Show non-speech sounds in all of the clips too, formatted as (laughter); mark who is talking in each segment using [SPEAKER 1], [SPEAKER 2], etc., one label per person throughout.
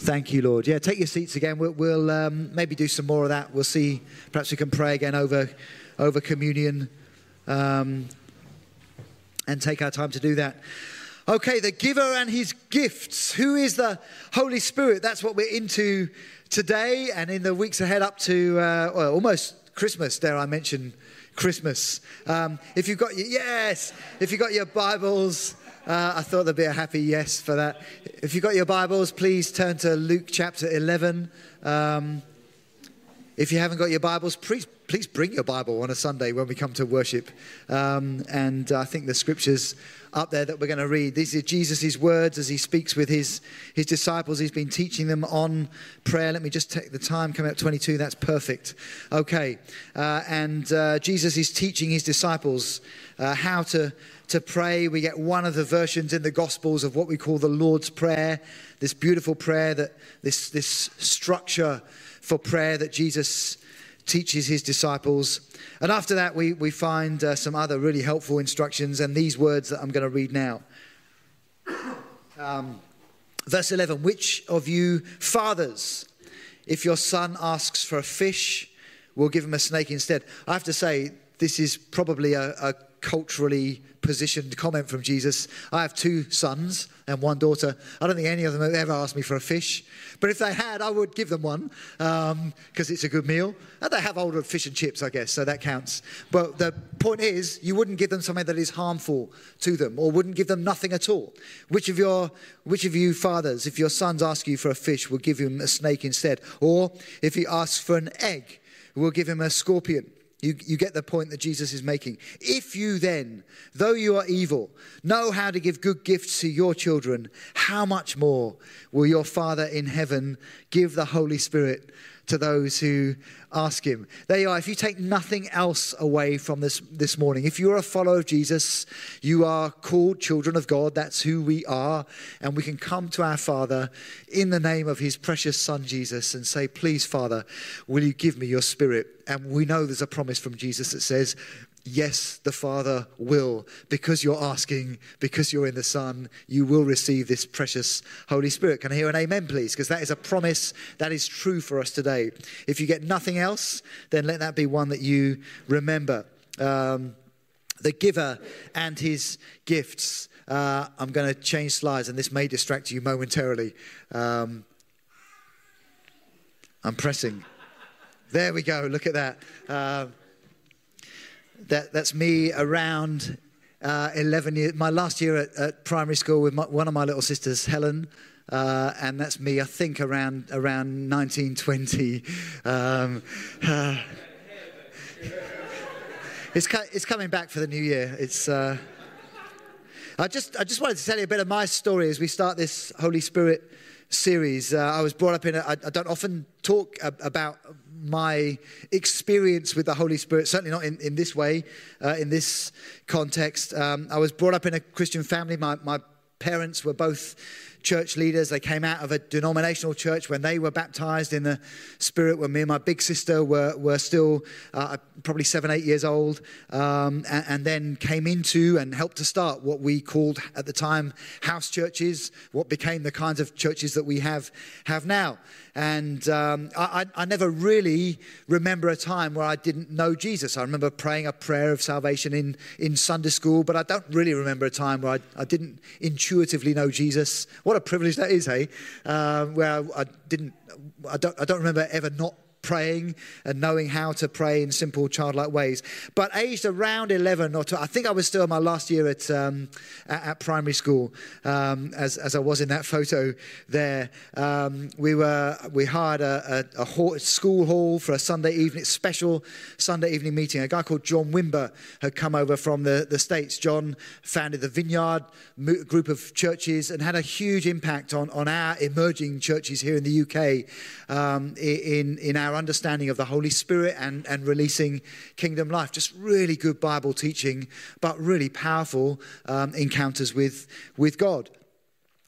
[SPEAKER 1] Thank you, Lord. Yeah, take your seats again. We'll, we'll um, maybe do some more of that. We'll see. Perhaps we can pray again over, over communion um, and take our time to do that. Okay, the giver and his gifts. Who is the Holy Spirit? That's what we're into today and in the weeks ahead up to uh, well, almost Christmas, dare I mention Christmas. Um, if you've got your, yes, if you've got your Bibles, uh, I thought there'd be a happy yes for that. If you've got your Bibles, please turn to Luke chapter 11. Um, if you haven't got your Bibles, please, please bring your Bible on a Sunday when we come to worship. Um, and I think the scriptures up there that we're going to read, these are Jesus' words as he speaks with his, his disciples. He's been teaching them on prayer. Let me just take the time, coming up 22, that's perfect. Okay. Uh, and uh, Jesus is teaching his disciples uh, how to, to pray. We get one of the versions in the Gospels of what we call the Lord's Prayer, this beautiful prayer, that this, this structure for prayer that Jesus teaches his disciples. And after that, we, we find uh, some other really helpful instructions and these words that I'm going to read now. Um, verse 11 Which of you fathers, if your son asks for a fish, will give him a snake instead? I have to say, this is probably a, a culturally positioned comment from Jesus. I have two sons and one daughter. I don't think any of them have ever asked me for a fish, but if they had, I would give them one because um, it's a good meal. And they have older fish and chips, I guess, so that counts. But the point is, you wouldn't give them something that is harmful to them, or wouldn't give them nothing at all. Which of your, which of you fathers, if your sons ask you for a fish, will give him a snake instead, or if he asks for an egg, will give him a scorpion? You, you get the point that Jesus is making. If you then, though you are evil, know how to give good gifts to your children, how much more will your Father in heaven give the Holy Spirit to those who ask him. There you are. If you take nothing else away from this this morning, if you're a follower of Jesus, you are called children of God. That's who we are. And we can come to our Father in the name of his precious Son, Jesus, and say, Please, Father, will you give me your spirit? And we know there's a promise from Jesus that says, Yes, the Father will. Because you're asking, because you're in the Son, you will receive this precious Holy Spirit. Can I hear an amen, please? Because that is a promise that is true for us today. If you get nothing else, then let that be one that you remember. Um, the giver and his gifts. Uh, I'm going to change slides, and this may distract you momentarily. Um, I'm pressing. There we go. Look at that. Uh, that, that's me around uh, 11 years, my last year at, at primary school with my, one of my little sisters, Helen. Uh, and that's me, I think, around around 1920. Um, uh, it's, it's coming back for the new year. It's. Uh, I just I just wanted to tell you a bit of my story as we start this Holy Spirit series. Uh, I was brought up in. I don't often talk about my experience with the Holy Spirit, certainly not in, in this way, uh, in this context. Um, I was brought up in a Christian family. My, my parents were both church leaders. They came out of a denominational church when they were baptized in the Spirit, when me and my big sister were, were still uh, probably seven, eight years old, um, and, and, then came into and helped to start what we called at the time house churches, what became the kinds of churches that we have, have now. And um, I, I never really remember a time where I didn't know Jesus. I remember praying a prayer of salvation in, in Sunday school, but I don't really remember a time where I, I didn't intuitively know Jesus. What a privilege that is, hey? Um, where I, I didn't, I don't, I don't remember ever not praying and knowing how to pray in simple childlike ways. But aged around 11 or 12, I think I was still in my last year at, um, at, at, primary school um, as, as I was in that photo there. Um, we, were, we hired a, a, a hall, school hall for a Sunday evening, special Sunday evening meeting. A guy called John Wimber had come over from the, the States. John founded the Vineyard group of churches and had a huge impact on, on our emerging churches here in the UK um, in, in our understanding of the Holy Spirit and, and releasing kingdom life. Just really good Bible teaching, but really powerful um, encounters with, with God.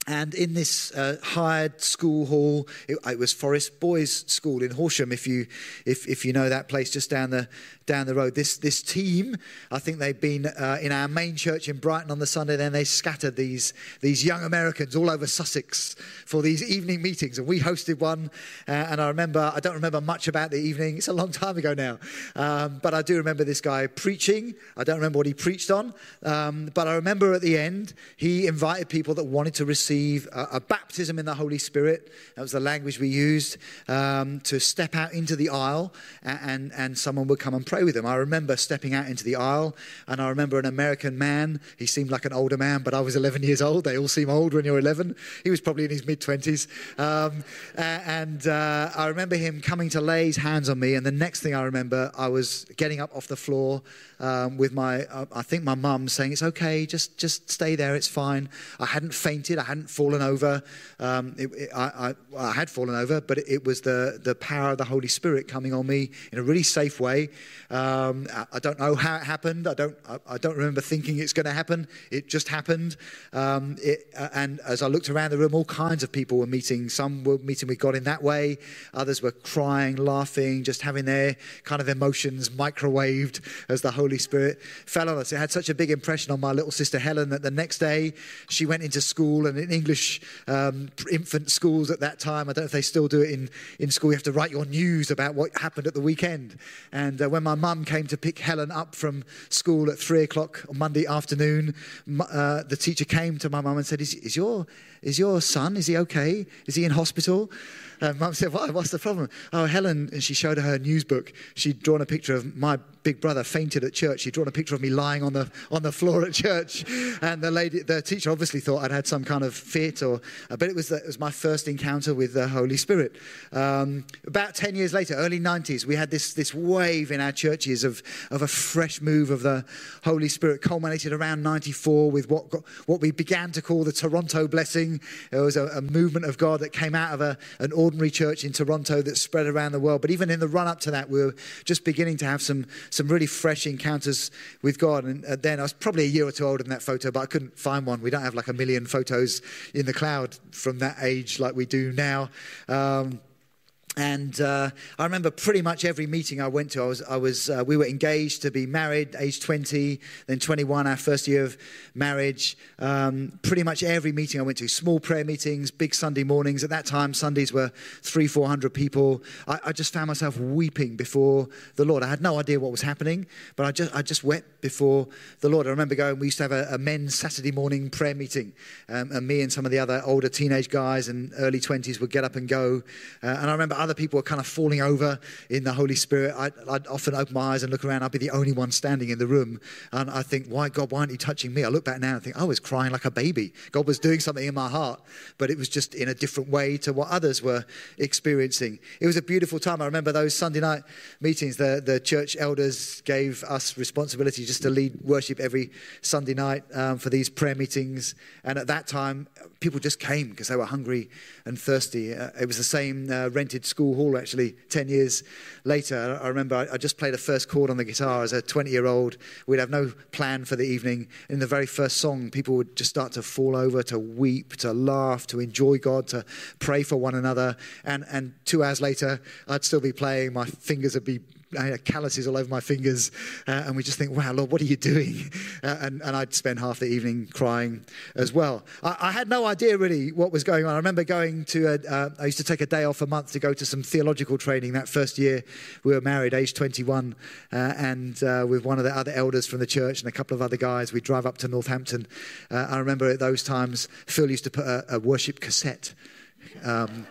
[SPEAKER 1] And in this uh, hired school hall, it, it, was Forest Boys School in Horsham, if you, if, if you know that place just down the, down the road. This, this team, I think they've been uh, in our main church in Brighton on the Sunday, then they scattered these, these young Americans all over Sussex for these evening meetings. And we hosted one. Uh, and I remember, I don't remember much about the evening, it's a long time ago now. Um, but I do remember this guy preaching. I don't remember what he preached on. Um, but I remember at the end, he invited people that wanted to receive a, a baptism in the Holy Spirit. That was the language we used um, to step out into the aisle and, and, and someone would come and pray with them. I remember stepping out into the aisle, and I remember an American man. He seemed like an older man, but I was 11 years old. They all seem old when you're 11. He was probably in his mid 20s. Um, and uh, I remember him coming to lay his hands on me, and the next thing I remember, I was getting up off the floor um, with my, uh, I think my mum saying, It's okay, just, just stay there, it's fine. I hadn't fainted, I hadn't fallen over. Um, it, it, I, I, I, had fallen over, but it, it, was the, the power of the Holy Spirit coming on me in a really safe way. Um, I, I, don't know how it happened. I don't, I, don't remember thinking it's going to happen. It just happened. Um, uh, and as I looked around the room, all kinds of people were meeting. Some were meeting with God in that way, others were crying, laughing, just having their kind of emotions microwaved as the Holy Holy Spirit fell on us. It had such a big impression on my little sister Helen that the next day she went into school and English um, infant schools at that time, I don't know if they still do it in, in school, you have to write your news about what happened at the weekend. And uh, when my mum came to pick Helen up from school at three o'clock on Monday afternoon, uh, the teacher came to my mum and said, is, is, your, is your son, is he okay? Is he in hospital? And mum said, what, What's the problem? Oh, Helen, and she showed her her news book. She'd drawn a picture of my big brother fainted at church. He'd drawn a picture of me lying on the, on the floor at church. And the lady, the teacher obviously thought I'd had some kind of fit, or, uh, but it was, the, it was my first encounter with the Holy Spirit. Um, about 10 years later, early 90s, we had this, this wave in our churches of, of a fresh move of the Holy Spirit, culminated around 94 with what, what we began to call the Toronto blessing. It was a, a movement of God that came out of a, an ordinary church in Toronto that spread around the world. But even in the run up to that, we were just beginning to have some some really fresh encounters with God. And uh, then I was probably a year or two older than that photo, but I couldn't find one. We don't have like a million photos in the cloud from that age like we do now. Um, and uh, I remember pretty much every meeting I went to, I was, I was, uh, we were engaged to be married, age 20, then 21, our first year of marriage. Um, pretty much every meeting I went to, small prayer meetings, big Sunday mornings. At that time, Sundays were three, 400 people. I, I just found myself weeping before the Lord. I had no idea what was happening, but I just, I just wept before the Lord. I remember going, we used to have a, a men's Saturday morning prayer meeting, um, and me and some of the other older teenage guys and early 20s would get up and go. Uh, and I remember other people were kind of falling over in the Holy Spirit, I'd, I'd, often open my eyes and look around. I'd be the only one standing in the room. And I think, why, God, why aren't you touching me? I look back now and think, I was crying like a baby. God was doing something in my heart, but it was just in a different way to what others were experiencing. It was a beautiful time. I remember those Sunday night meetings. The, the church elders gave us responsibility just to lead worship every Sunday night um, for these prayer meetings. And at that time, people just came because they were hungry and thirsty. Uh, it was the same uh, rented school hall actually 10 years later. I remember I, just played a first chord on the guitar as a 20 year old. We'd have no plan for the evening. In the very first song, people would just start to fall over, to weep, to laugh, to enjoy God, to pray for one another. And, and two hours later, I'd still be playing. My fingers would be calluses all over my fingers, uh, and we just think, wow, Lord, what are you doing? (laughs) Uh, and, and, I'd spend half the evening crying as well. I, I, had no idea really what was going on. I remember going to, a, uh, I used to take a day off a month to go to some theological training that first year we were married, age 21, uh, and uh, with one of the other elders from the church and a couple of other guys, we'd drive up to Northampton. Uh, I remember at those times, Phil used to put a, a worship cassette. Um,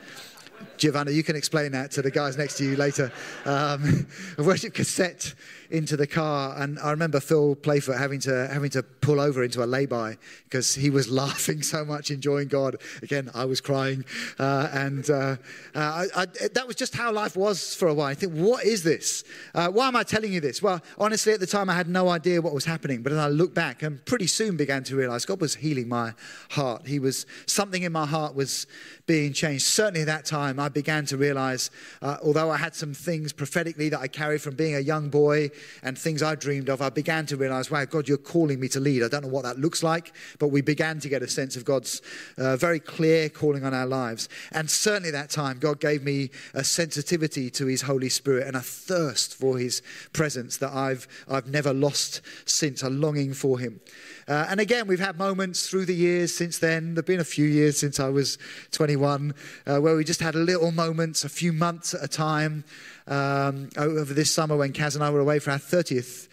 [SPEAKER 1] Giovanna, you can explain that to the guys next to you later. Um, (laughs) a worship cassette into the car, and I remember Phil Playfoot having to having to pull over into a lay-by because he was (laughs) laughing so much, enjoying God. Again, I was crying, uh, and uh, uh, I, I, that was just how life was for a while. I think, what is this? Uh, why am I telling you this? Well, honestly, at the time, I had no idea what was happening, but then I look back and pretty soon began to realize God was healing my heart. He was something in my heart was being changed. Certainly, at that time, I began to realize, uh, although I had some things prophetically that I carried from being a young boy and things I dreamed of, I began to realize, wow, God, you're calling me to lead. I don't know what that looks like, but we began to get a sense of God's uh, very clear calling on our lives. And certainly that time, God gave me a sensitivity to His Holy Spirit and a thirst for His presence that I've, I've never lost since, a longing for Him. Uh, and again, we've had moments through the years since then. There have been a few years since I was 21 uh, where we just had a little moments, a few months at a time. Um, over this summer, when Kaz and I were away for our 30th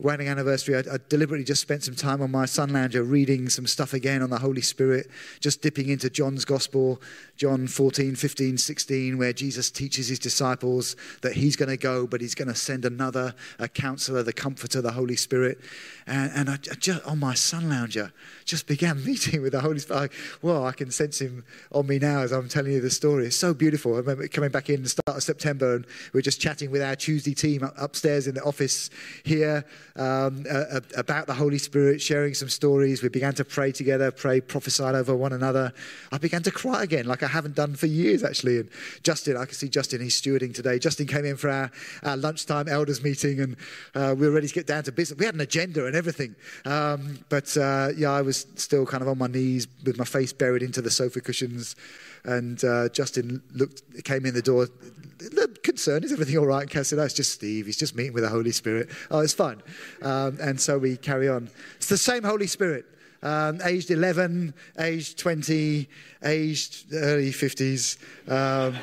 [SPEAKER 1] wedding anniversary, I, I, deliberately just spent some time on my sun lounger reading some stuff again on the Holy Spirit, just dipping into John's Gospel, John 14, 15, 16, where Jesus teaches his disciples that he's going to go, but he's going to send another, a counselor, the comforter, the Holy Spirit. And, and I, I just, on my sun lounger, just began (laughs) meeting with the Holy Spirit. well, I can sense him on me now as I'm telling you the story. It's so beautiful. I remember coming back in the start of September, and we are just chatting with our Tuesday team upstairs in the office here um, uh, about the Holy Spirit, sharing some stories. We began to pray together, pray, prophesied over one another. I began to cry again, like I haven't done for years, actually. And Justin, I can see Justin, he's stewarding today. Justin came in for our, our lunchtime elders meeting, and uh, we were ready to get down to business. We had an agenda and everything. Um, but uh, yeah, I was still kind of on my knees with my face buried into the sofa cushions. And uh, Justin looked, came in the door, concerned, is everything all right? And Kaz said, oh, it's just Steve. He's just meeting with the Holy Spirit. Oh, it's fine. Um, and so we carry on. It's the same Holy Spirit. Um, aged 11, aged 20, aged early 50s. Um,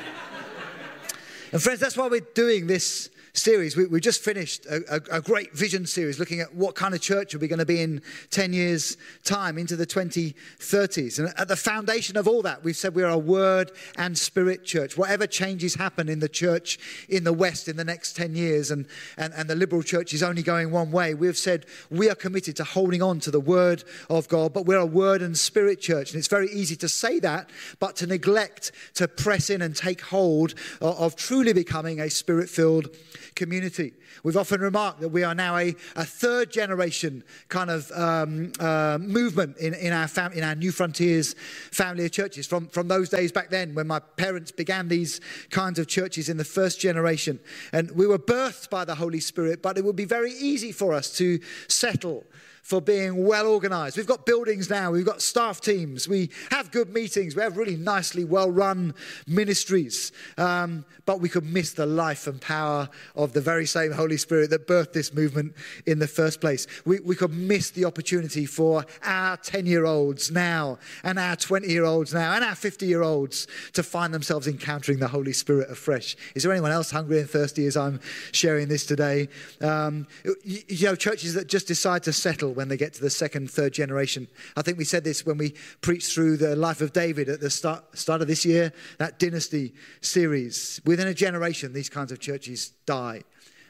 [SPEAKER 1] and friends, that's why we're doing this series. We, we just finished a, a, a, great vision series looking at what kind of church are we going to be in 10 years' time into the 2030s. And at the foundation of all that, we've said we're a word and spirit church. Whatever changes happen in the church in the West in the next 10 years, and, and, and the liberal church is only going one way, we've said we are committed to holding on to the word of God, but we're a word and spirit church. And it's very easy to say that, but to neglect to press in and take hold of, of truly becoming a spirit filled community. We've often remarked that we are now a, a third generation kind of um, uh, movement in, in, our fam- in our Newfrontiers family of churches from, from those days back then when my parents began these kinds of churches in the first generation. And we were birthed by the Holy Spirit, but it would be very easy for us to settle for being well organized. We've got buildings now, we've got staff teams, we have good meetings, we have really nicely well run ministries. Um, but we could miss the life and power of the very same Holy Spirit that birthed this movement in the first place. We, we could miss the opportunity for our 10 year olds now, and our 20 year olds now, and our 50 year olds to find themselves encountering the Holy Spirit afresh. Is there anyone else hungry and thirsty as I'm sharing this today? Um, you, you know, churches that just decide to settle when they get to the second, third generation. I think we said this when we preached through the life of David at the start, start of this year, that dynasty series. Within a generation, these kinds of churches die.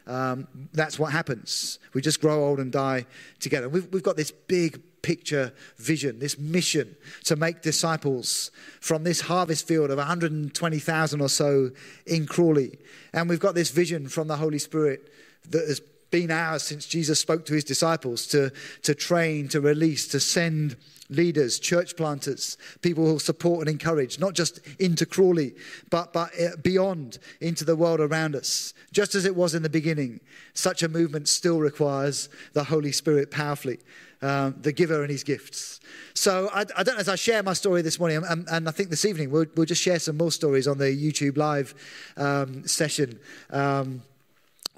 [SPEAKER 1] Um, that's what happens. We just grow old and die together. We've, we've got this big picture vision, this mission to make disciples from this harvest field of 120,000 or so in Crawley. And we've got this vision from the Holy Spirit that has been ours since Jesus spoke to his disciples to, to train, to release, to send leaders, church planters, people who support and encourage, not just into Crawley, but, but uh, beyond into the world around us. Just as it was in the beginning, such a movement still requires the Holy Spirit powerfully. Um, the giver and his gifts. So I, I, don't know as I share my story this morning, and, and I think this evening we'll, we'll, just share some more stories on the YouTube live um, session. Um,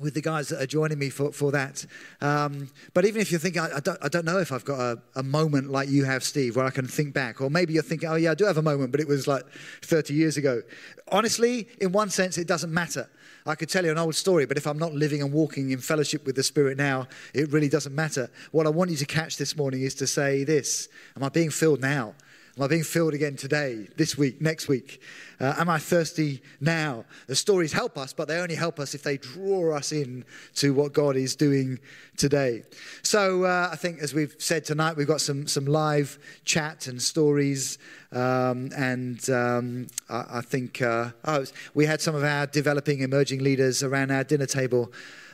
[SPEAKER 1] with the guys that are joining me for, for that. Um, but even if you think, I, I, don't, I don't know if I've got a, a, moment like you have, Steve, where I can think back, or maybe you're thinking, oh, yeah, I do have a moment, but it was like 30 years ago. Honestly, in one sense, it doesn't matter. I could tell you an old story, but if I'm not living and walking in fellowship with the Spirit now, it really doesn't matter. What I want you to catch this morning is to say this Am I being filled now? Am I being filled again today, this week, next week? Uh, am I thirsty now? The stories help us, but they only help us if they draw us in to what God is doing today. So uh, I think, as we've said tonight, we've got some, some live chat and stories. Um, and um, I, I, think uh, oh, we had some of our developing emerging leaders around our dinner table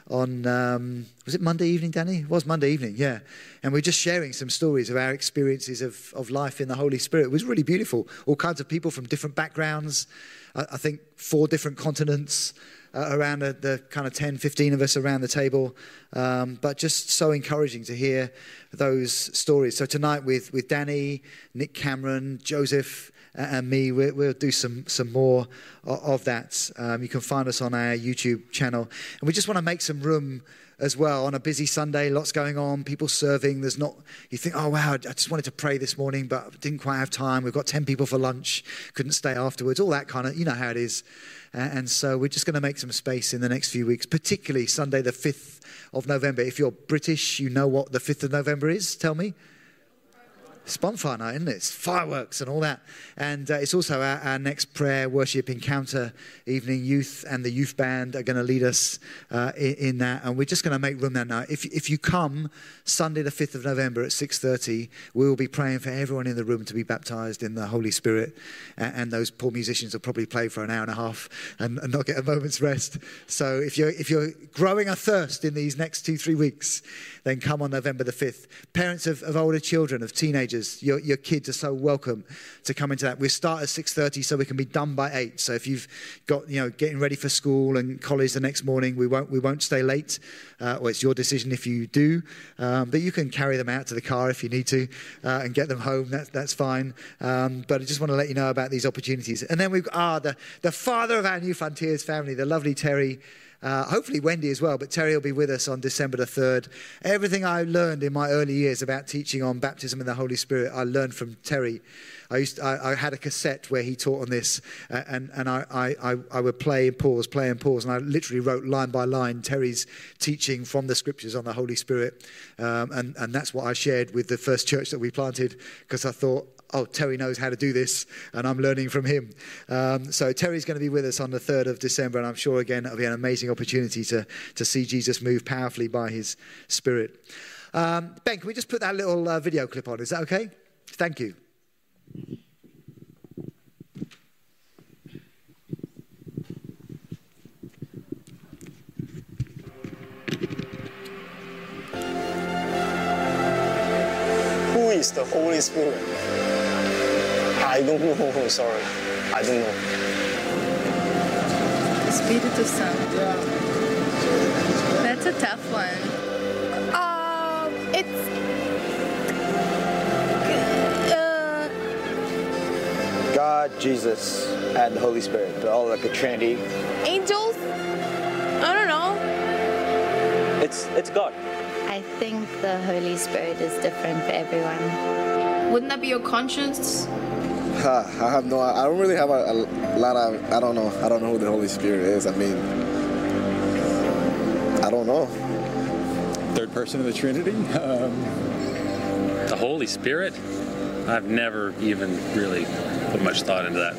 [SPEAKER 1] on um, was it Monday evening, Danny? It was Monday evening, yeah. And we're just sharing some stories of our experiences of, of life in the Holy Spirit. It was really beautiful. All kinds of people from different backgrounds. I, I think four different continents. Uh, around the, the, kind of 10, 15 of us around the table. Um, but just so encouraging to hear those stories. So tonight with, with Danny, Nick Cameron, Joseph, and me. We'll, we'll do some, some more of that. Um, you can find us on our YouTube channel. And we just want to make some room as well on a busy Sunday, lots going on, people serving. There's not, you think, oh wow, I just wanted to pray this morning, but didn't quite have time. We've got 10 people for lunch, couldn't stay afterwards, all that kind of, you know how it is. And so we're just going to make some space in the next few weeks, particularly Sunday, the 5th of November. If you're British, you know what the 5th of November is. Tell me. It's bonfire night, isn't it? It's fireworks and all that. And uh, it's also our, our, next prayer worship encounter evening. Youth and the youth band are going to lead us uh, in, in, that. And we're just going to make room that night. If, if you come Sunday the 5th of November at 6.30, we will be praying for everyone in the room to be baptized in the Holy Spirit. And, and those poor musicians will probably play for an hour and a half and, and not get a moment's rest. So if you're, if you're growing a thirst in these next two, three weeks, then come on November the 5th. Parents of, of older children, of teenagers, your, your kids are so welcome to come into that. We start at 6.30 so we can be done by 8. So if you've got, you know, getting ready for school and college the next morning, we won't, we won't stay late. Uh, or it's your decision if you do. Um, but you can carry them out to the car if you need to uh, and get them home. That, that's fine. Um, but I just want to let you know about these opportunities. And then we've ah, the, the father of our Newfrontiers family, the lovely Terry. Uh, hopefully Wendy as well, but Terry will be with us on December the 3rd. Everything I learned in my early years about teaching on baptism in the Holy Spirit, I learned from Terry. I, used to, I, I had a cassette where he taught on this, uh, and, and I, I, I would play and pause, play and pause, and I literally wrote line by line Terry's teaching from the scriptures on the Holy Spirit. Um, and, and that's what I shared with the first church that we planted because I thought, oh, Terry knows how to do this, and I'm learning from him. Um, so Terry's going to be with us on the 3rd of December, and I'm sure, again, it'll be an amazing opportunity to, to see Jesus move powerfully by his Spirit. Um, ben, can we just put that little uh, video clip on? Is that okay? Thank you.
[SPEAKER 2] Who is the Holy Spirit? I don't know. (laughs) Sorry. I don't know.
[SPEAKER 3] Espírito Santo. That's a tough one.
[SPEAKER 4] Um, it's. Uh,
[SPEAKER 5] God, Jesus, and the Holy Spirit. They're all like a trinity.
[SPEAKER 4] Angels? I don't know.
[SPEAKER 5] It's it's God.
[SPEAKER 6] I think the Holy Spirit is different for everyone.
[SPEAKER 3] Wouldn't that be your conscience?
[SPEAKER 7] I have no. I don't really have a, a, lot of. I don't know. I don't know who the Holy Spirit is. I mean, I don't know.
[SPEAKER 8] Third person of the Trinity. (laughs) Um,
[SPEAKER 9] the Holy Spirit. I've never even really put much thought into that.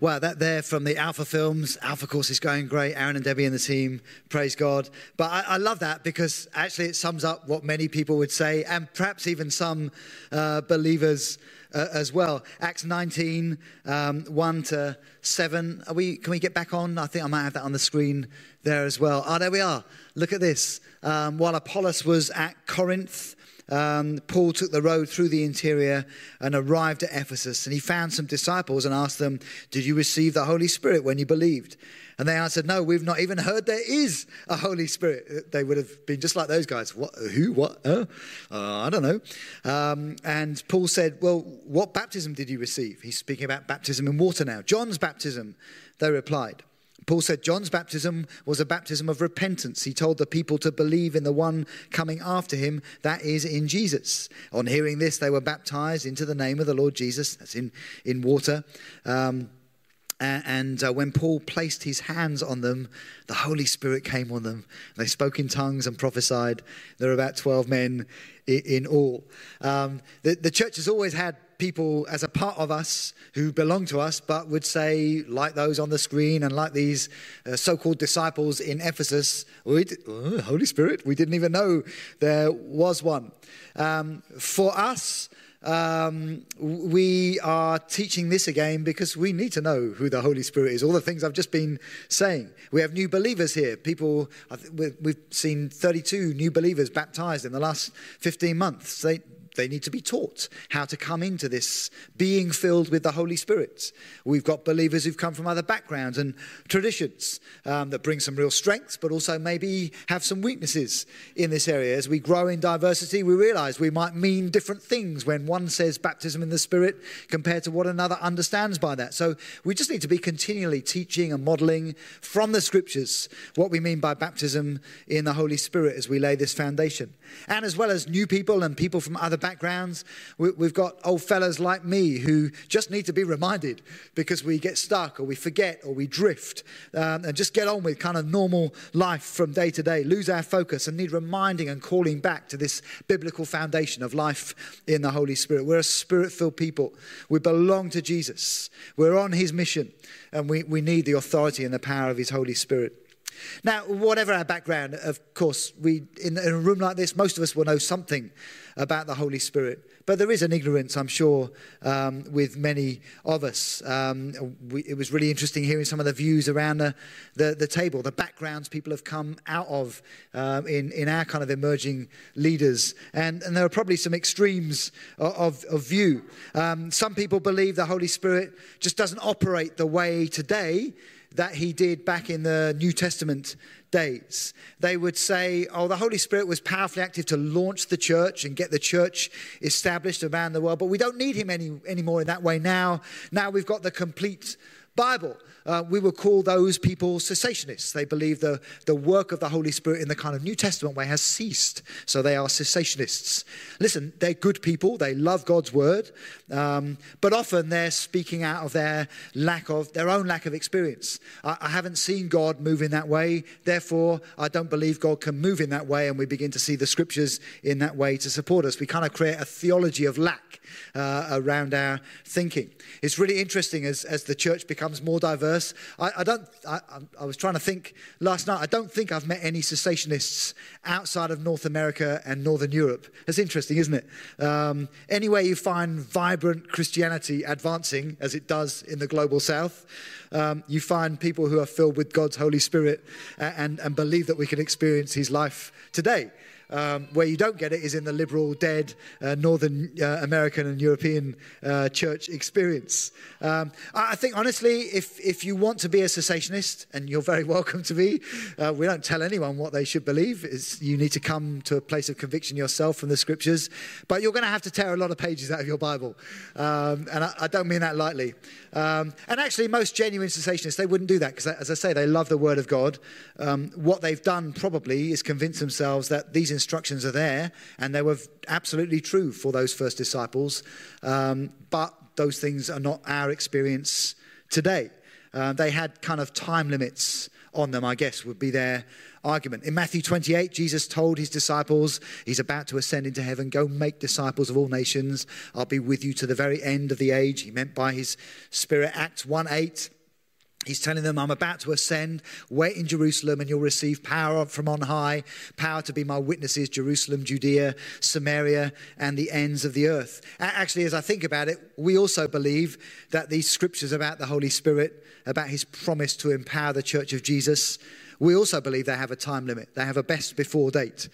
[SPEAKER 1] Wow, that there from the Alpha films. Alpha course is going great. Aaron and Debbie and the team, praise God. But I, I love that because actually it sums up what many people would say, and perhaps even some uh, believers uh, as well. Acts 19, um, 1 to 7. Are we, can we get back on? I think I might have that on the screen there as well. Ah, oh, there we are. Look at this. Um, while Apollos was at Corinth, um, Paul took the road through the interior and arrived at Ephesus. And he found some disciples and asked them, Did you receive the Holy Spirit when you believed? And they answered, No, we've not even heard there is a Holy Spirit. They would have been just like those guys. What? Who? What? Uh, I don't know. Um, and Paul said, Well, what baptism did you receive? He's speaking about baptism in water now. John's baptism, they replied. Paul said John's baptism was a baptism of repentance. He told the people to believe in the one coming after him, that is, in Jesus. On hearing this, they were baptized into the name of the Lord Jesus. That's in, in water. Um, and uh, when Paul placed his hands on them, the Holy Spirit came on them. They spoke in tongues and prophesied. There were about 12 men in, in all. Um, the, the church has always had people as a part of us who belong to us, but would say, like those on the screen and like these uh, so called disciples in Ephesus, oh, Holy Spirit, we didn't even know there was one. Um, for us, um, we are teaching this again because we need to know who the Holy Spirit is. All the things I've just been saying. We have new believers here. People, we've seen 32 new believers baptized in the last 15 months. They, they need to be taught how to come into this being filled with the Holy Spirit. We've got believers who've come from other backgrounds and traditions um, that bring some real strengths, but also maybe have some weaknesses in this area. As we grow in diversity, we realize we might mean different things when one says baptism in the Spirit compared to what another understands by that. So we just need to be continually teaching and modeling from the scriptures what we mean by baptism in the Holy Spirit as we lay this foundation. And as well as new people and people from other backgrounds, we, we've got old fellas like me who just need to be reminded because we get stuck or we forget or we drift um, and just get on with kind of normal life from day to day, lose our focus and need reminding and calling back to this biblical foundation of life in the Holy Spirit. We're a spirit filled people. We belong to Jesus. We're on his mission and we, we need the authority and the power of his Holy Spirit. Now, whatever our background, of course, we in, in a room like this, most of us will know something about the Holy Spirit. But there is an ignorance, I'm sure, um, with many of us. Um, we, it was really interesting hearing some of the views around the, the, the table, the backgrounds people have come out of um, in, in our kind of emerging leaders. And, and there are probably some extremes of, of, view. Um, some people believe the Holy Spirit just doesn't operate the way today that he did back in the New Testament days. They would say, oh, the Holy Spirit was powerfully active to launch the church and get the church established around the world, but we don't need him any, anymore in that way now. Now we've got the complete Bible. Uh, we would call those people cessationists. They believe the, the work of the Holy Spirit in the kind of New Testament way has ceased. So they are cessationists. Listen, they're good people. They love God's word. Um, but often they're speaking out of their lack of, their own lack of experience. I, I haven't seen God move in that way. Therefore, I don't believe God can move in that way. And we begin to see the scriptures in that way to support us. We kind of create a theology of lack uh, around our thinking. It's really interesting as, as the church becomes more diverse. I, I don't. I, I was trying to think last night. I don't think I've met any cessationists outside of North America and Northern Europe. That's interesting, isn't it? Um, anywhere you find vibrant Christianity advancing, as it does in the global South, um, you find people who are filled with God's Holy Spirit and, and believe that we can experience His life today. Um, where you don't get it is in the liberal, dead uh, Northern uh, American and European uh, church experience. Um, I think, honestly, if, if you want to be a cessationist, and you're very (laughs) welcome to be, uh, we don't tell anyone what they should believe. It's, you need to come to a place of conviction yourself from the scriptures. But you're going to have to tear a lot of pages out of your Bible. Um, and I, I don't mean that lightly. Um, and actually, most genuine cessationists, they wouldn't do that because, as I say, they love the Word of God. Um, what they've done probably is convince themselves that these instructions are there and they were absolutely true for those first disciples. Um, but those things are not our experience today. Uh, they had kind of time limits on them, I guess, would be their argument. In Matthew 28, Jesus told his disciples, He's about to ascend into heaven, go make disciples of all nations. I'll be with you to the very end of the age. He meant by his Spirit, Acts 1 8. He's telling them, I'm about to ascend, wait in Jerusalem, and you'll receive power from on high, power to be my witnesses, Jerusalem, Judea, Samaria, and the ends of the earth. Actually, as I think about it, we also believe that these scriptures about the Holy Spirit, about his promise to empower the church of Jesus, we also believe they have a time limit. They have a best before date.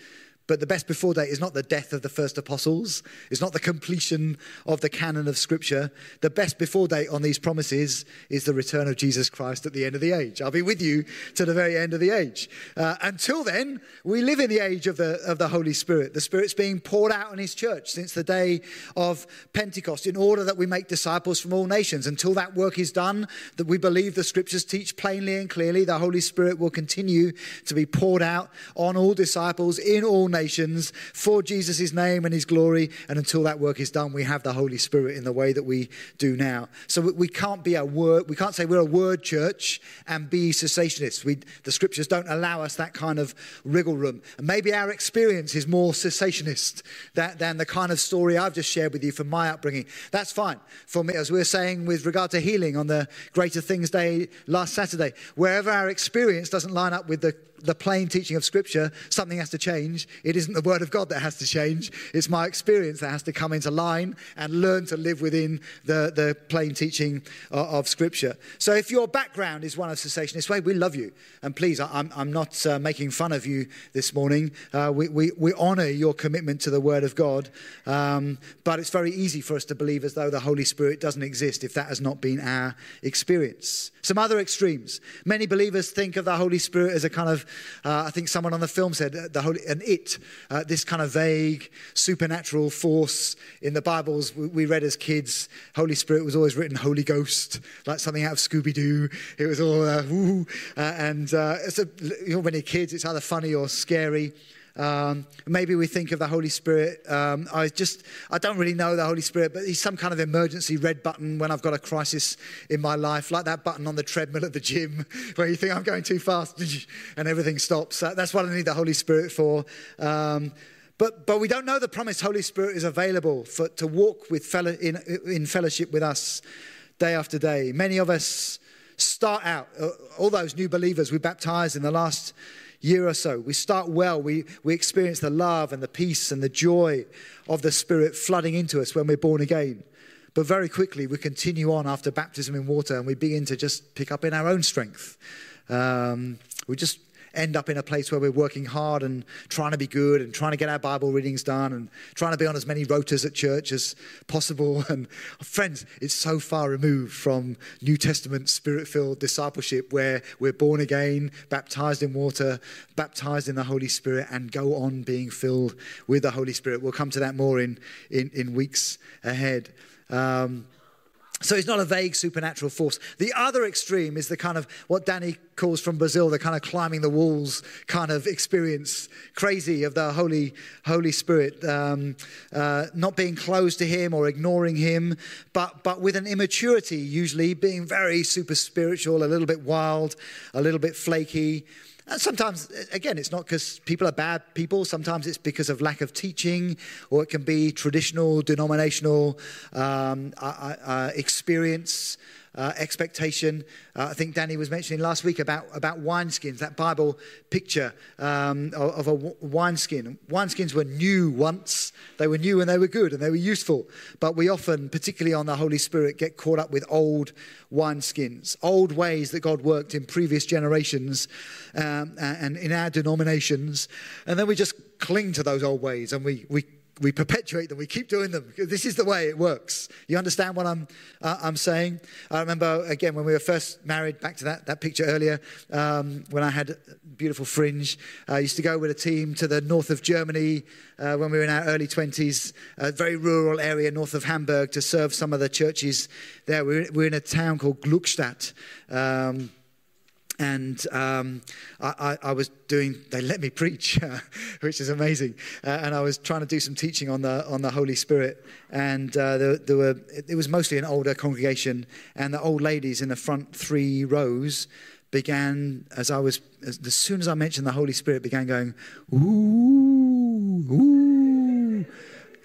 [SPEAKER 1] But the best before date is not the death of the first apostles. It's not the completion of the canon of Scripture. The best before date on these promises is the return of Jesus Christ at the end of the age. I'll be with you to the very end of the age. Uh, until then, we live in the age of the, of the Holy Spirit. The Spirit's being poured out on His church since the day of Pentecost in order that we make disciples from all nations. Until that work is done, that we believe the Scriptures teach plainly and clearly, the Holy Spirit will continue to be poured out on all disciples in all nations for Jesus' name and his glory. And until that work is done, we have the Holy Spirit in the way that we do now. So we can't be a word, we can't say we're a word church and be cessationists. We, the scriptures don't allow us that kind of wriggle room. And maybe our experience is more cessationist than, than the kind of story I've just shared with you from my upbringing. That's fine for me, as we were saying with regard to healing on the Greater Things Day last Saturday. Wherever our experience doesn't line up with the the plain teaching of Scripture, something has to change. It isn't the Word of God that has to change. It's my experience that has to come into line and learn to live within the, the plain teaching of, of Scripture. So if your background is one of cessationist way, we love you. And please, I- I'm, I'm not uh, making fun of you this morning. Uh, we, we, we honor your commitment to the Word of God. Um, but it's very easy for us to believe as though the Holy Spirit doesn't exist if that has not been our experience. Some other extremes. Many believers think of the Holy Spirit as a kind of, uh, I think someone on the film said, the Holy, an it, uh, this kind of vague supernatural force. In the Bibles we, read as kids, Holy Spirit was always written Holy Ghost, like something out of Scooby Doo. It was all, uh, woo. Uh, and uh, a, you know, when you're kids, it's either funny or scary. Um, maybe we think of the Holy Spirit. Um, I just, I don't really know the Holy Spirit, but he's some kind of emergency red button when I've got a crisis in my life, like that button on the treadmill at the gym (laughs) where you think I'm going too fast (laughs) and everything stops. That's what I need the Holy Spirit for. Um, but, but we don't know the promised Holy Spirit is available for, to walk with fellow, in, in fellowship with us day after day. Many of us start out, uh, all those new believers we baptized in the last year or so. We start well. We, we experience the love and the peace and the joy of the Spirit flooding into us when we're born again. But very quickly, we continue on after baptism in water and we begin to just pick up in our own strength. Um, we just end up in a place where we're working hard and trying to be good and trying to get our Bible readings done and trying to be on as many rotas at church as possible. (laughs) And friends, it's so far removed from New Testament spirit filled discipleship where we're born again, baptized in water, baptized in the Holy Spirit, and go on being filled with the Holy Spirit. We'll come to that more in, in, in weeks ahead. Um, so it's not a vague supernatural force. The other extreme is the kind of what Danny calls from Brazil, the kind of climbing the walls kind of experience, crazy of the Holy Holy Spirit, um, uh, not being close to Him or ignoring Him, but but with an immaturity, usually being very super spiritual, a little bit wild, a little bit flaky. And sometimes, again, it's not because people are bad people. Sometimes it's because of lack of teaching, or it can be traditional, denominational um, uh, uh, experience, uh, expectation. Uh, I think Danny was mentioning last week about, about wineskins, that Bible picture um, of, of a wineskin. Wineskins were new once, they were new and they were good and they were useful. But we often, particularly on the Holy Spirit, get caught up with old wineskins, old ways that God worked in previous generations um, and in our denominations. And then we just cling to those old ways and we, we we perpetuate them. We keep doing them. This is the way it works. You understand what I'm, uh, I'm saying? I remember, again, when we were first married, back to that, that picture earlier, um, when I had beautiful fringe. I used to go with a team to the north of Germany uh, when we were in our early 20s, a very rural area north of Hamburg, to serve some of the churches there. We were, we were in a town called Gluckstadt. Um, and um, I, I, I, was doing they let me preach (laughs) which is amazing. Uh, and i was trying to do some teaching on the on the holy spirit. And uh, there, there, were it was mostly an older congregation. And the old ladies in the front three rows began as i was as, as soon as i mentioned the holy spirit began going ooh ooh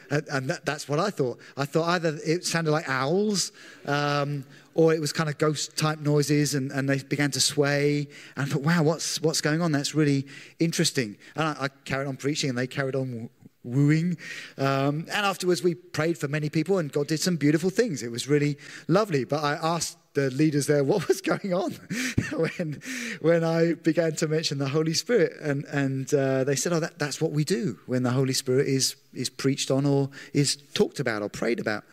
[SPEAKER 1] and, and that, that's what i thought i thought either it sounded like owls um, or it was kind of ghost type noises and, and they began to sway. And I thought, wow, what's, what's going on? That's really interesting. And I, I carried on preaching and they carried on wooing. Um, and afterwards, we prayed for many people and God did some beautiful things. It was really lovely. But I asked the leaders there what was going on (laughs) when, when I began to mention the Holy Spirit. And, and uh, they said, oh, that, that's what we do when the Holy Spirit is, is preached on or is talked about or prayed about.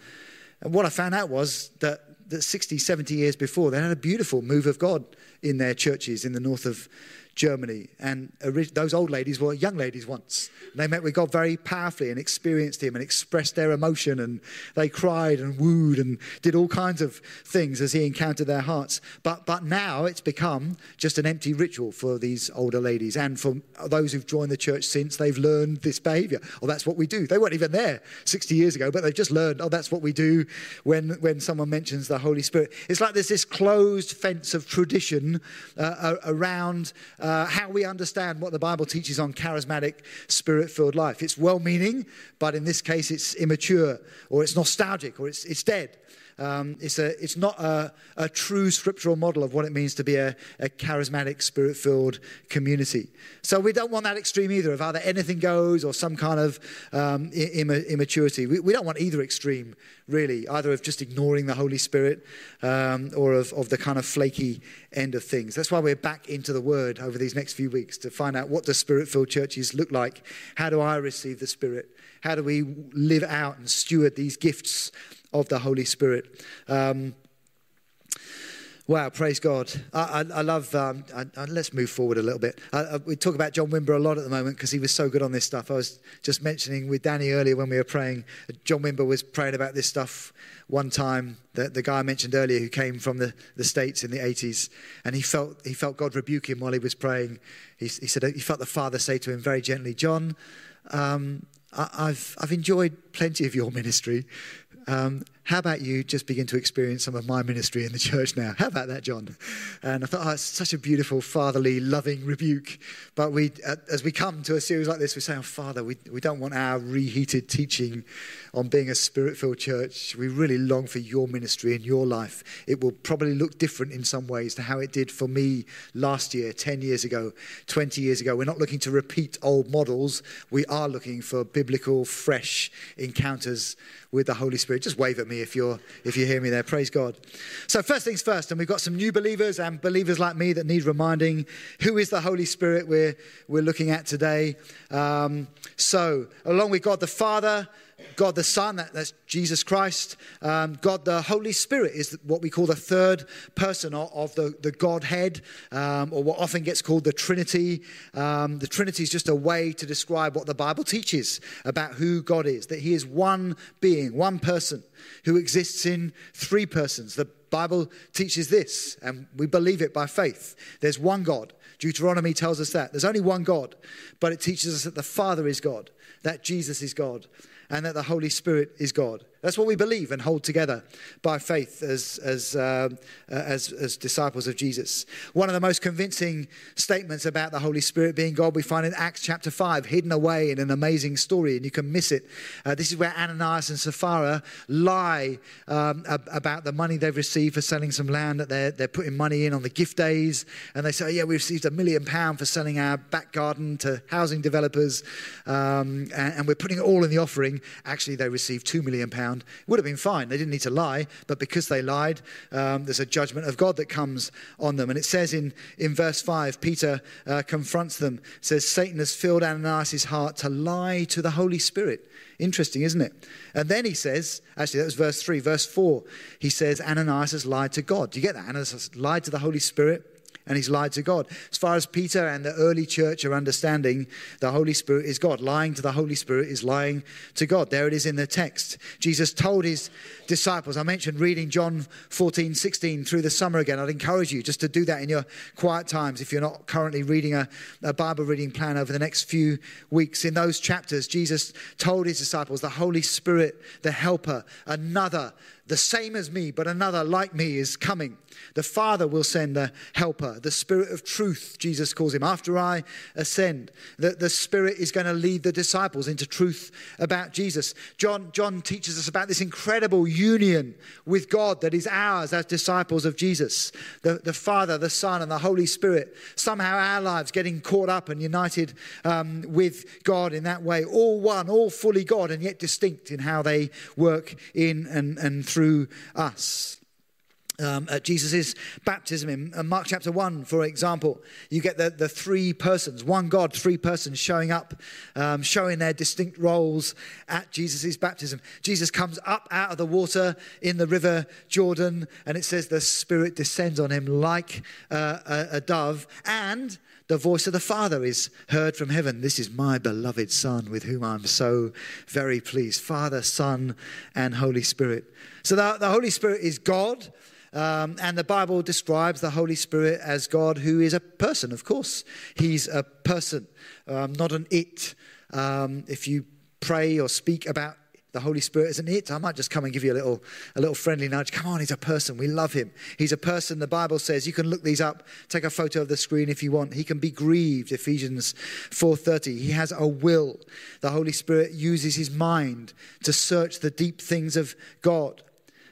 [SPEAKER 1] And what I found out was that that 60, 70 years before, they had a beautiful move of God in their churches in the north of Germany. And those old ladies were young ladies once. They met with God very powerfully and experienced Him and expressed their emotion. And they cried and wooed and did all kinds of things as He encountered their hearts. But, but now it's become just an empty ritual for these older ladies. And for those who've joined the church since, they've learned this behavior. Oh, that's what we do. They weren't even there 60 years ago, but they've just learned, oh, that's what we do when, when someone mentions the Holy Spirit. It's like there's this closed fence of tradition uh, around. Uh, uh, how we understand what the Bible teaches on charismatic, spirit filled life. It's well meaning, but in this case, it's immature or it's nostalgic or it's, it's dead. Um, it's, a, it's not a, a true scriptural model of what it means to be a, a charismatic, spirit filled community. So we don't want that extreme either of either anything goes or some kind of um, immaturity. We, we don't want either extreme, really, either of just ignoring the Holy Spirit um, or of, of the kind of flaky end of things. That's why we're back into the Word over these next few weeks to find out what do spirit filled churches look like? How do I receive the Spirit? How do we live out and steward these gifts of the Holy Spirit? Um, Wow, praise God. I, I, I love, um, I, let's move forward a little bit. We talk about John Wimber a lot at the moment because he was so good on this stuff. I was just mentioning with Danny earlier when we were praying, John Wimber was praying about this stuff one time, the, the guy I mentioned earlier who came from the, the States in the 80s, and he felt, he felt God rebuke him while he was praying. He, he said he felt the Father say to him very gently, John, um, I've, I've enjoyed plenty of your ministry. Um, how about you just begin to experience some of my ministry in the church now? How about that, John? And I thought, oh, it's such a beautiful, fatherly, loving rebuke. But we, uh, as we come to a series like this, we say, oh, Father, we, we don't want our reheated teaching on being a spirit filled church. We really long for your ministry in your life. It will probably look different in some ways to how it did for me last year, 10 years ago, 20 years ago. We're not looking to repeat old models. We are looking for biblical, fresh encounters with the Holy Spirit. Just wave at me if you're if you hear me there. Praise God. So first things first, and we've got some new believers and believers like me that need reminding. Who is the Holy Spirit we're we're looking at today? Um, so along with God the Father. God the Son, that, that's Jesus Christ. Um, God the Holy Spirit is what we call the third person of, of the, the Godhead, um, or what often gets called the Trinity. Um, the Trinity is just a way to describe what the Bible teaches about who God is, that He is one being, one person who exists in three persons. The Bible teaches this, and we believe it by faith. There's one God. Deuteronomy tells us that. There's only one God, but it teaches us that the Father is God, that Jesus is God, and that the Holy Spirit is God. That's what we believe and hold together by faith as, as, uh, as, as disciples of Jesus. One of the most convincing statements about the Holy Spirit being God we find in Acts chapter 5, hidden away in an amazing story, and you can miss it. Uh, this is where Ananias and Sapphira lie um, ab- about the money they've received for selling some land that they're, they're putting money in on the gift days. And they say, oh, Yeah, we received a million pound for selling our back garden to housing developers, um, and, and we're putting it all in the offering. Actually, they received two million pound. It would have been fine. They didn't need to lie, but because they lied, um, there's a judgment of God that comes on them. And it says in, in verse 5, Peter uh, confronts them, says, Satan has filled Ananias' heart to lie to the Holy Spirit. Interesting, isn't it? And then he says, actually, that was verse 3. Verse 4, he says, Ananias has lied to God. Do you get that? Ananias has lied to the Holy Spirit and he's lied to God. As far as Peter and the early church are understanding, the Holy Spirit is God. Lying to the Holy Spirit is lying to God. There it is in the text. Jesus told his disciples, I mentioned reading John 14, 16 through the summer again. I'd encourage you just to do that in your quiet times if you're not currently reading a, a Bible reading plan over the next few weeks. In those chapters, Jesus told his disciples, the Holy Spirit, the helper, another the same as me, but another like me is coming. The Father will send the helper, the Spirit of truth, Jesus calls him. After I ascend, the, the Spirit is going to lead the disciples into truth about Jesus. John, John teaches us about this incredible union with God that is ours as disciples of Jesus. The, the Father, the Son, and the Holy Spirit. Somehow our lives getting caught up and united um, with God in that way. All one, all fully God, and yet distinct in how they work in and, and through us. Um, at Jesus' baptism in uh, Mark chapter 1, for example, you get the, the three persons, one God, three persons showing up, um, showing their distinct roles at Jesus' baptism. Jesus comes up out of the water in the river Jordan, and it says the Spirit descends on him like uh, a, a dove, and the voice of the Father is heard from heaven. This is my beloved Son with whom I'm so very pleased. Father, Son, and Holy Spirit. So the, the Holy Spirit is God. Um, and the Bible describes the Holy Spirit as God, who is a person, of course. He's a person, um, not an it. Um, if you pray or speak about the Holy Spirit isn't it, I might just come and give you a little, a little friendly nudge. Come on, he's a person. We love him. He's a person. The Bible says you can look these up. Take a photo of the screen if you want. He can be grieved. Ephesians 4:30. He has a will. The Holy Spirit uses his mind to search the deep things of God.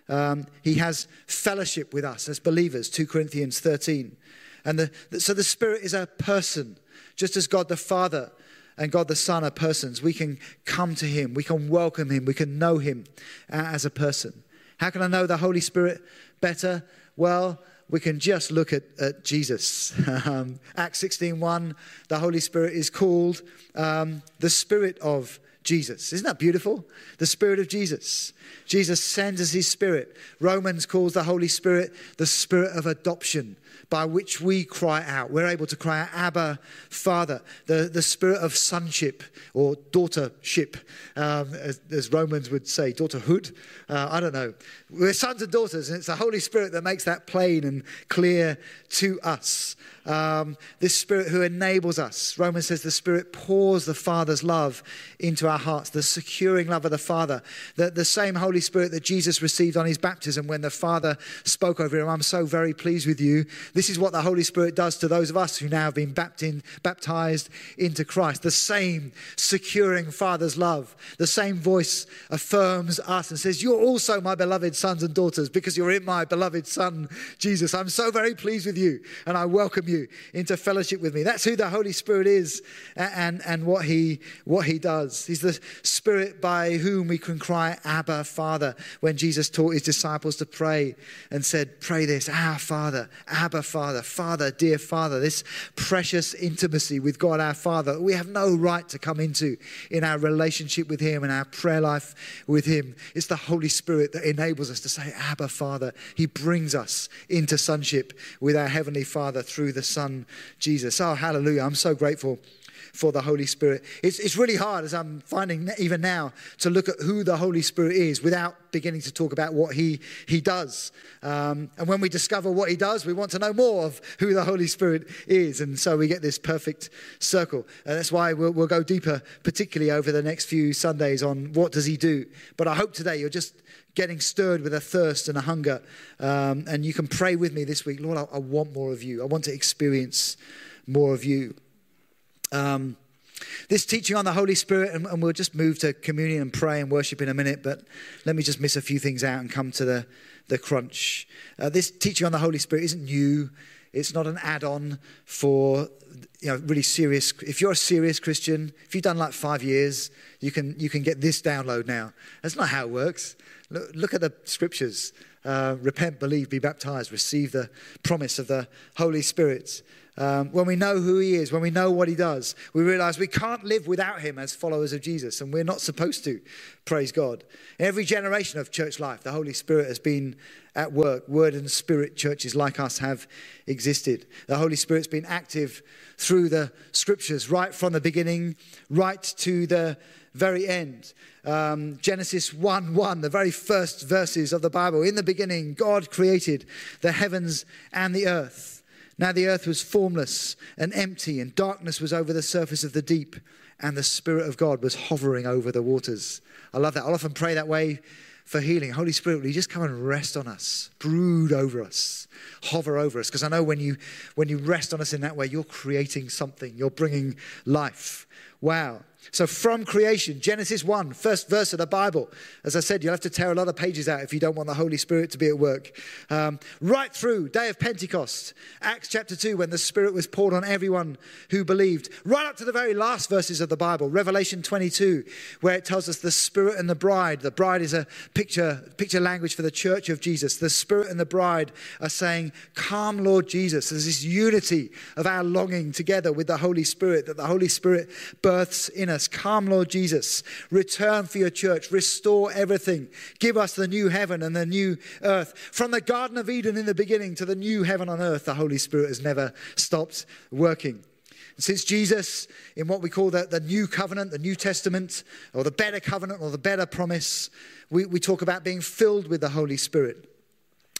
[SPEAKER 1] Um, he has fellowship with us as believers, 2 Corinthians 13. And the, so the Spirit is a person, just as God the Father and God the Son are persons. We can come to Him, we can welcome Him, we can know Him as a person. How can I know the Holy Spirit better? Well, we can just look at, at Jesus. (laughs) Um, Acts 16.1, the Holy Spirit is called um, the Spirit of Jesus. Isn't that beautiful? The Spirit of Jesus. Jesus sends us His Spirit. Romans calls the Holy Spirit the Spirit of adoption by which we cry out. We're able to cry out, Abba, Father, the, the spirit of sonship or daughtership, um, as, as, Romans would say, daughterhood. Uh, I don't know. We're sons and daughters, and it's the Holy Spirit that makes that plain and clear to us. Um, this Spirit who enables us. Romans says the Spirit pours the Father's love into our hearts, the securing love of the Father. The, the same Holy Spirit that Jesus received on his baptism when the Father spoke over him. I'm so very pleased with you. This is what the Holy Spirit does to those of us who now have been baptized into Christ. The same securing Father's love. The same voice affirms us and says, You're also my beloved sons and daughters because you're in my beloved Son, Jesus. I'm so very pleased with you and I welcome you into fellowship with me. That's who the Holy Spirit is and, and what, he, what he does. He's the Spirit by whom we can cry, Abba, Father, when Jesus taught his disciples to pray and said, Pray this, Our Father, Abba, Father, Father, dear Father, this precious intimacy with God our Father we have no right to come into in our relationship with Him and our prayer life with Him. It's the Holy Spirit that enables us to say, Abba, Father. He brings us into sonship with our Heavenly Father through the Son, Jesus. Oh, hallelujah. I'm so grateful for the Holy Spirit. It's, it's really hard, as I'm finding even now, to look at who the Holy Spirit is without beginning to talk about what He, he does. Um, and when we discover what He does, we want to know more of who the Holy Spirit is. And so we get this perfect circle. And that's why we'll, we'll go deeper, particularly over the next few Sundays, on what does He do. But I hope today you're just getting stirred with a thirst and a hunger. Um, and you can pray with me this week Lord, I, I, want more of you. I want to experience more of you. Um, this teaching on the Holy Spirit, and, and, we'll just move to communion and pray and worship in a minute, but let me just miss a few things out and come to the, the crunch. Uh, this teaching on the Holy Spirit isn't new, it's not an add on for you know, really serious. If you're a serious Christian, if you've done like five years, you can, you can get this download now. That's not how it works. Look, look at the scriptures. Uh, repent, believe, be baptized, receive the promise of the Holy Spirit. Um, when we know who he is, when we know what he does, we realize we can't live without him as followers of Jesus, and we're not supposed to. Praise God. Every generation of church life, the Holy Spirit has been at work. Word and Spirit churches like us have existed. The Holy Spirit's been active through the scriptures, right from the beginning, right to the very end. Um, Genesis 1 1, the very first verses of the Bible. In the beginning, God created the heavens and the earth. Now the earth was formless and empty, and darkness was over the surface of the deep, and the Spirit of God was hovering over the waters. I love that. I'll often pray that way for healing. Holy Spirit, will you just come and rest on us, brood over us, hover over us? Because I know when you when you rest on us in that way, you're creating something. You're bringing life. Wow. So, from creation, Genesis 1, first verse of the Bible. As I said, you'll have to tear a lot of pages out if you don't want the Holy Spirit to be at work. Um, right through, day of Pentecost, Acts chapter 2, when the Spirit was poured on everyone who believed. Right up to the very last verses of the Bible, Revelation 22, where it tells us the Spirit and the bride. The bride is a picture, picture language for the church of Jesus. The Spirit and the bride are saying, Come, Lord Jesus. There's this unity of our longing together with the Holy Spirit that the Holy Spirit births in us us. Come, Lord Jesus. Return for your church. Restore everything. Give us the new heaven and the new earth. From the Garden of Eden in the beginning to the new heaven on earth, the Holy Spirit has never stopped working. Since Jesus, in what we call the, the new covenant, the New Testament, or the better covenant, or the better promise, we, we talk about being filled with the Holy Spirit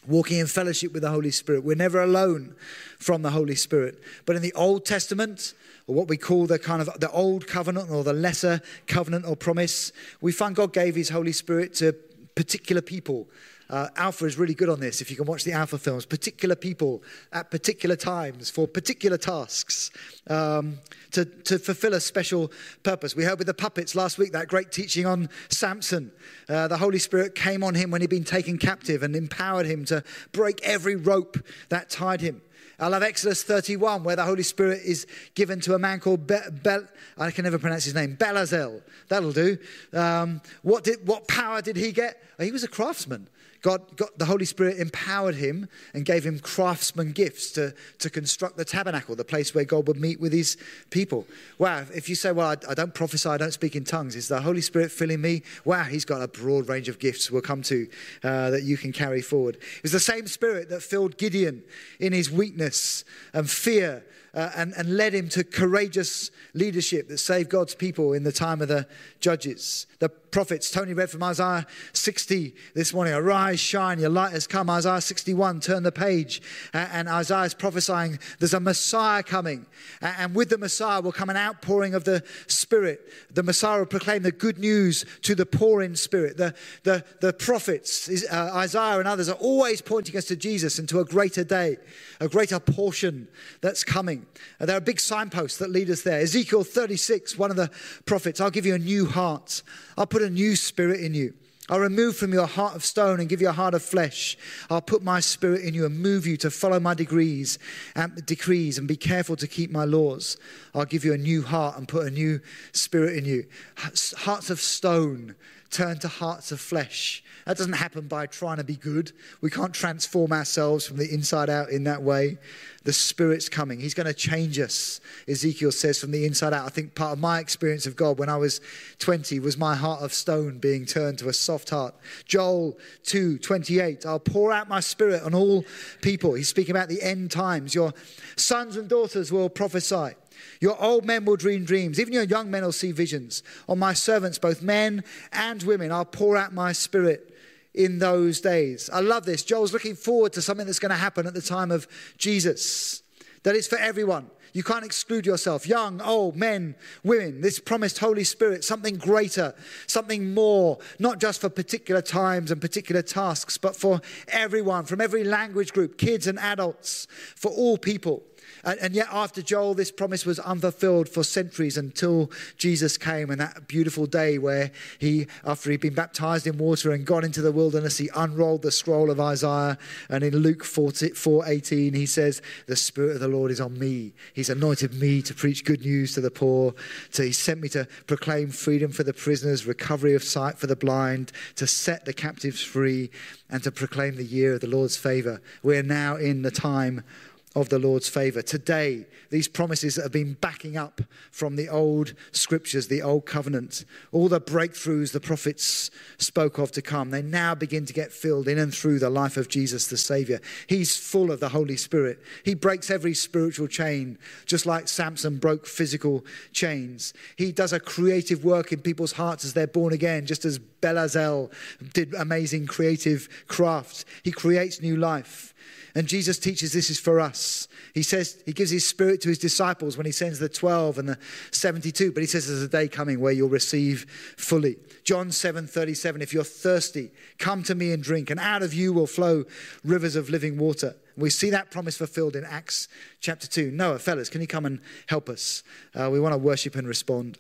[SPEAKER 1] walking in fellowship with the Holy Spirit. We're never alone from the Holy Spirit. But in the Old Testament, or what we call the kind of the old covenant or the lesser covenant or promise, we find God gave his Holy Spirit to particular people. Uh, Alpha is really good on this. If you can watch the Alpha films, particular people at particular times for particular tasks um, to, to fulfill a special purpose. We heard with the puppets last week that great teaching on Samson. Uh, the Holy Spirit came on him when he'd been taken captive and empowered him to break every rope that tied him. I love Exodus 31, where the Holy Spirit is given to a man called Be- Bel- I can never pronounce his name, Belazel. That'll do. Um, what, did, what power did he get? He was a craftsman. God, God, the Holy Spirit empowered him and gave him craftsman gifts to, to construct the tabernacle, the place where God would meet with his people. Wow, if you say, Well, I, I don't prophesy, I don't speak in tongues, is the Holy Spirit filling me? Wow, he's got a broad range of gifts we'll come to uh, that you can carry forward. It was the same Spirit that filled Gideon in his weakness and fear uh, and, and led him to courageous leadership that saved God's people in the time of the judges. The prophets, Tony read from Isaiah 60 this morning Arise, shine, your light has come. Isaiah 61, turn the page. Uh, and Isaiah is prophesying there's a Messiah coming. Uh, and with the Messiah will come an outpouring of the Spirit. The Messiah will proclaim the good news to the poor in spirit. The, the, the prophets, uh, Isaiah and others, are always pointing us to Jesus and to a greater day, a greater portion that's coming. And there are big signposts that lead us there. Ezekiel 36, one of the prophets, I'll give you a new heart. I'll put a new spirit in you. I'll remove from you a heart of stone and give you a heart of flesh. I'll put my spirit in you and move you to follow my degrees and decrees and be careful to keep my laws. I'll give you a new heart and put a new spirit in you. Hearts of stone turn to hearts of flesh. That doesn't happen by trying to be good. We can't transform ourselves from the inside out in that way. The Spirit's coming. He's going to change us, Ezekiel says, from the inside out. I think part of my experience of God when I was 20 was my heart of stone being turned to a soft heart. Joel 2 28, I'll pour out my Spirit on all people. He's speaking about the end times. Your sons and daughters will prophesy. Your old men will dream dreams. Even your young men will see visions. On my servants, both men and women, I'll pour out my spirit in those days. I love this. Joel's looking forward to something that's going to happen at the time of Jesus, that it's for everyone. You can't exclude yourself. Young, old, men, women, this promised Holy Spirit, something greater, something more, not just for particular times and particular tasks, but for everyone, from every language group, kids and adults, for all people. And, and yet, after Joel, this promise was unfulfilled for centuries until Jesus came and that beautiful day where he, after he'd been baptized in water and gone into the wilderness, he unrolled the scroll of Isaiah. And in Luke 4, 4 18, he says, The Spirit of the Lord is on me. He's anointed me to preach good news to the poor. So he sent me to proclaim freedom for the prisoners, recovery of sight for the blind, to set the captives free, and to proclaim the year of the Lord's favor. We're now in the time of the Lord's favor. Today, these promises that have been backing up from the old scriptures, the old covenant, all the breakthroughs the prophets spoke of to come, they now begin to get filled in and through the life of Jesus the Savior. He's full of the Holy Spirit. He breaks every spiritual chain, just like Samson broke physical chains. He does a creative work in people's hearts as they're born again, just as Belazel did amazing creative crafts. He creates new life. And Jesus teaches this is for us. He says he gives his spirit to his disciples when he sends the 12 and the 72, but he says there's a day coming where you'll receive fully. John 7 37, if you're thirsty, come to me and drink, and out of you will flow rivers of living water. We see that promise fulfilled in Acts chapter 2. Noah, fellas, can you come and help us? Uh, we want to worship and respond.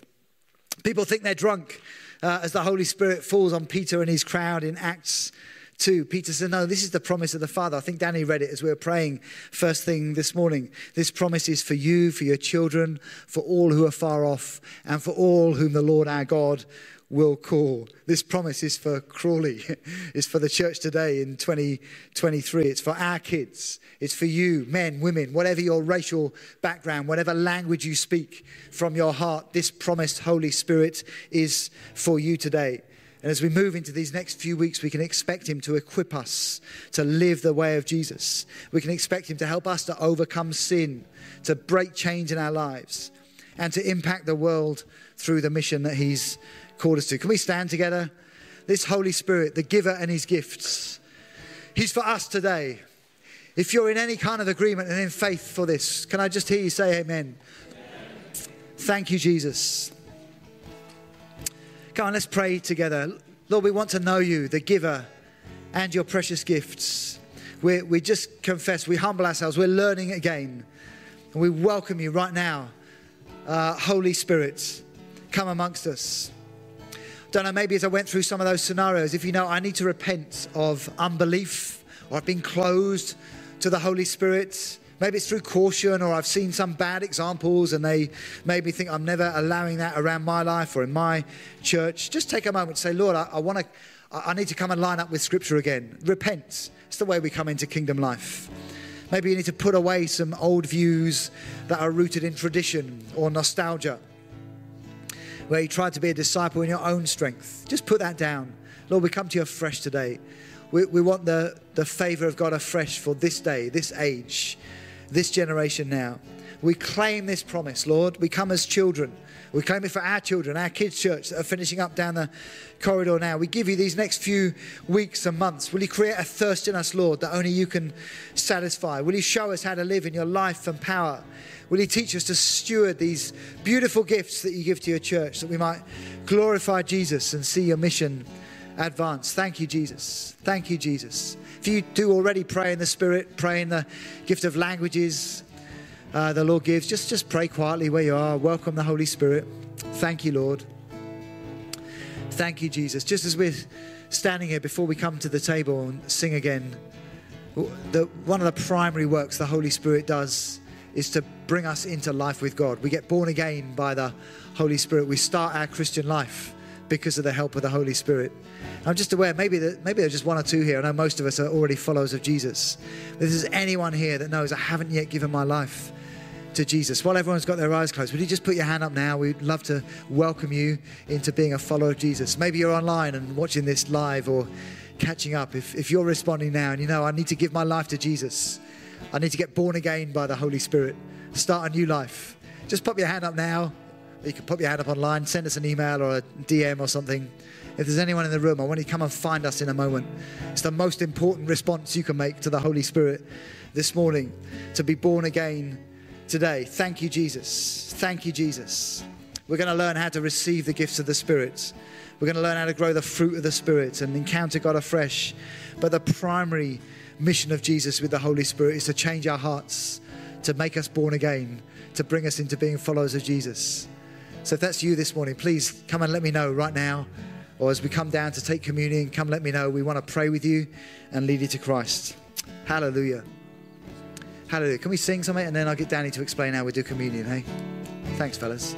[SPEAKER 1] People think they're drunk uh, as the Holy Spirit falls on Peter and his crowd in Acts 2. Peter said, No, this is the promise of the Father. I think Danny read it as we were praying first thing this morning. This promise is for you, for your children, for all who are far off, and for all whom the Lord our God will call. This promise is for Crawley, (laughs) it's for the church today in 2023. It's for our kids, it's for you, men, women, whatever your racial background, whatever language you speak from your heart. This promised Holy Spirit is for you today. And as we move into these next few weeks, we can expect Him to equip us to live the way of Jesus. We can expect Him to help us to overcome sin, to break change in our lives, and to impact the world through the mission that He's called us to. Can we stand together? This Holy Spirit, the giver and His gifts, He's for us today. If you're in any kind of agreement and in faith for this, can I just hear you say amen? amen. Thank you, Jesus. Come on, let's pray together. Lord, we want to know you, the giver and your precious gifts. We, we just confess, we humble ourselves, we're learning again. And we welcome you right now, uh, Holy Spirit, come amongst us. Don't know, maybe as I went through some of those scenarios, if you know I need to repent of unbelief or I've been closed to the Holy Spirit, maybe it's through caution or I've seen some bad examples and they made me think I'm never allowing that around my life or in my church, just take a moment to say, Lord, I, I want to, I I need to come and line up with Scripture again. Repent. It's the way we come into kingdom life. Maybe you need to put away some old views that are rooted in tradition or nostalgia, where you tried to be a disciple in your own strength. Just put that down. Lord, we come to you afresh today. We, we want the, the favor of God afresh for this day, this age, this generation now. We claim this promise, Lord. We come as children. We claim it for our children, our kids' church that are finishing up down the corridor now. We give you these next few weeks and months. Will you create a thirst in us, Lord, that only you can satisfy? Will you show us how to live in your life and power? Will you teach us to steward these beautiful gifts that you give to your church that we might glorify Jesus and see your mission advance? Thank you, Jesus. Thank you, Jesus. If you do already pray in the Spirit, pray in the gift of languages, uh, the Lord gives. Just, just pray quietly where you are. Welcome the Holy Spirit. Thank you, Lord. Thank you, Jesus. Just as we're standing here before we come to the table and sing again, the, one of the primary works the Holy Spirit does is to bring us into life with God. We get born again by the Holy Spirit. We start our Christian life because of the help of the Holy Spirit. I'm just aware, maybe that maybe there's just one or two here. I know most of us are already followers of Jesus. If there's anyone here that knows I haven't yet given my life to Jesus. While everyone's got their eyes closed, would you just put your hand up now? We'd love to welcome you into being a follower of Jesus. Maybe you're online and watching this live or catching up. If, if you're responding now and you know, I need to give my life to Jesus, I need to get born again by the Holy Spirit, start a new life, just pop your hand up now. You can pop your hand up online, send us an email or a DM or something. If there's anyone in the room, I want you to come and find us in a moment. It's the most important response you can make to the Holy Spirit this morning to be born again today. Thank you, Jesus. Thank you, Jesus. We're going to learn how to receive the gifts of the Spirit. We're going to learn how to grow the fruit of the Spirit and encounter God afresh. But the primary mission of Jesus with the Holy Spirit is to change our hearts, to make us born again, to bring us into being followers of Jesus. So if that's you this morning, please come and let me know right now. Or as we come down to take communion, come let me know. We want to pray with you and lead you to Christ. Hallelujah. Hallelujah. Can we sing something and then I'll get Danny to explain how we do communion, hey? Thanks, fellas.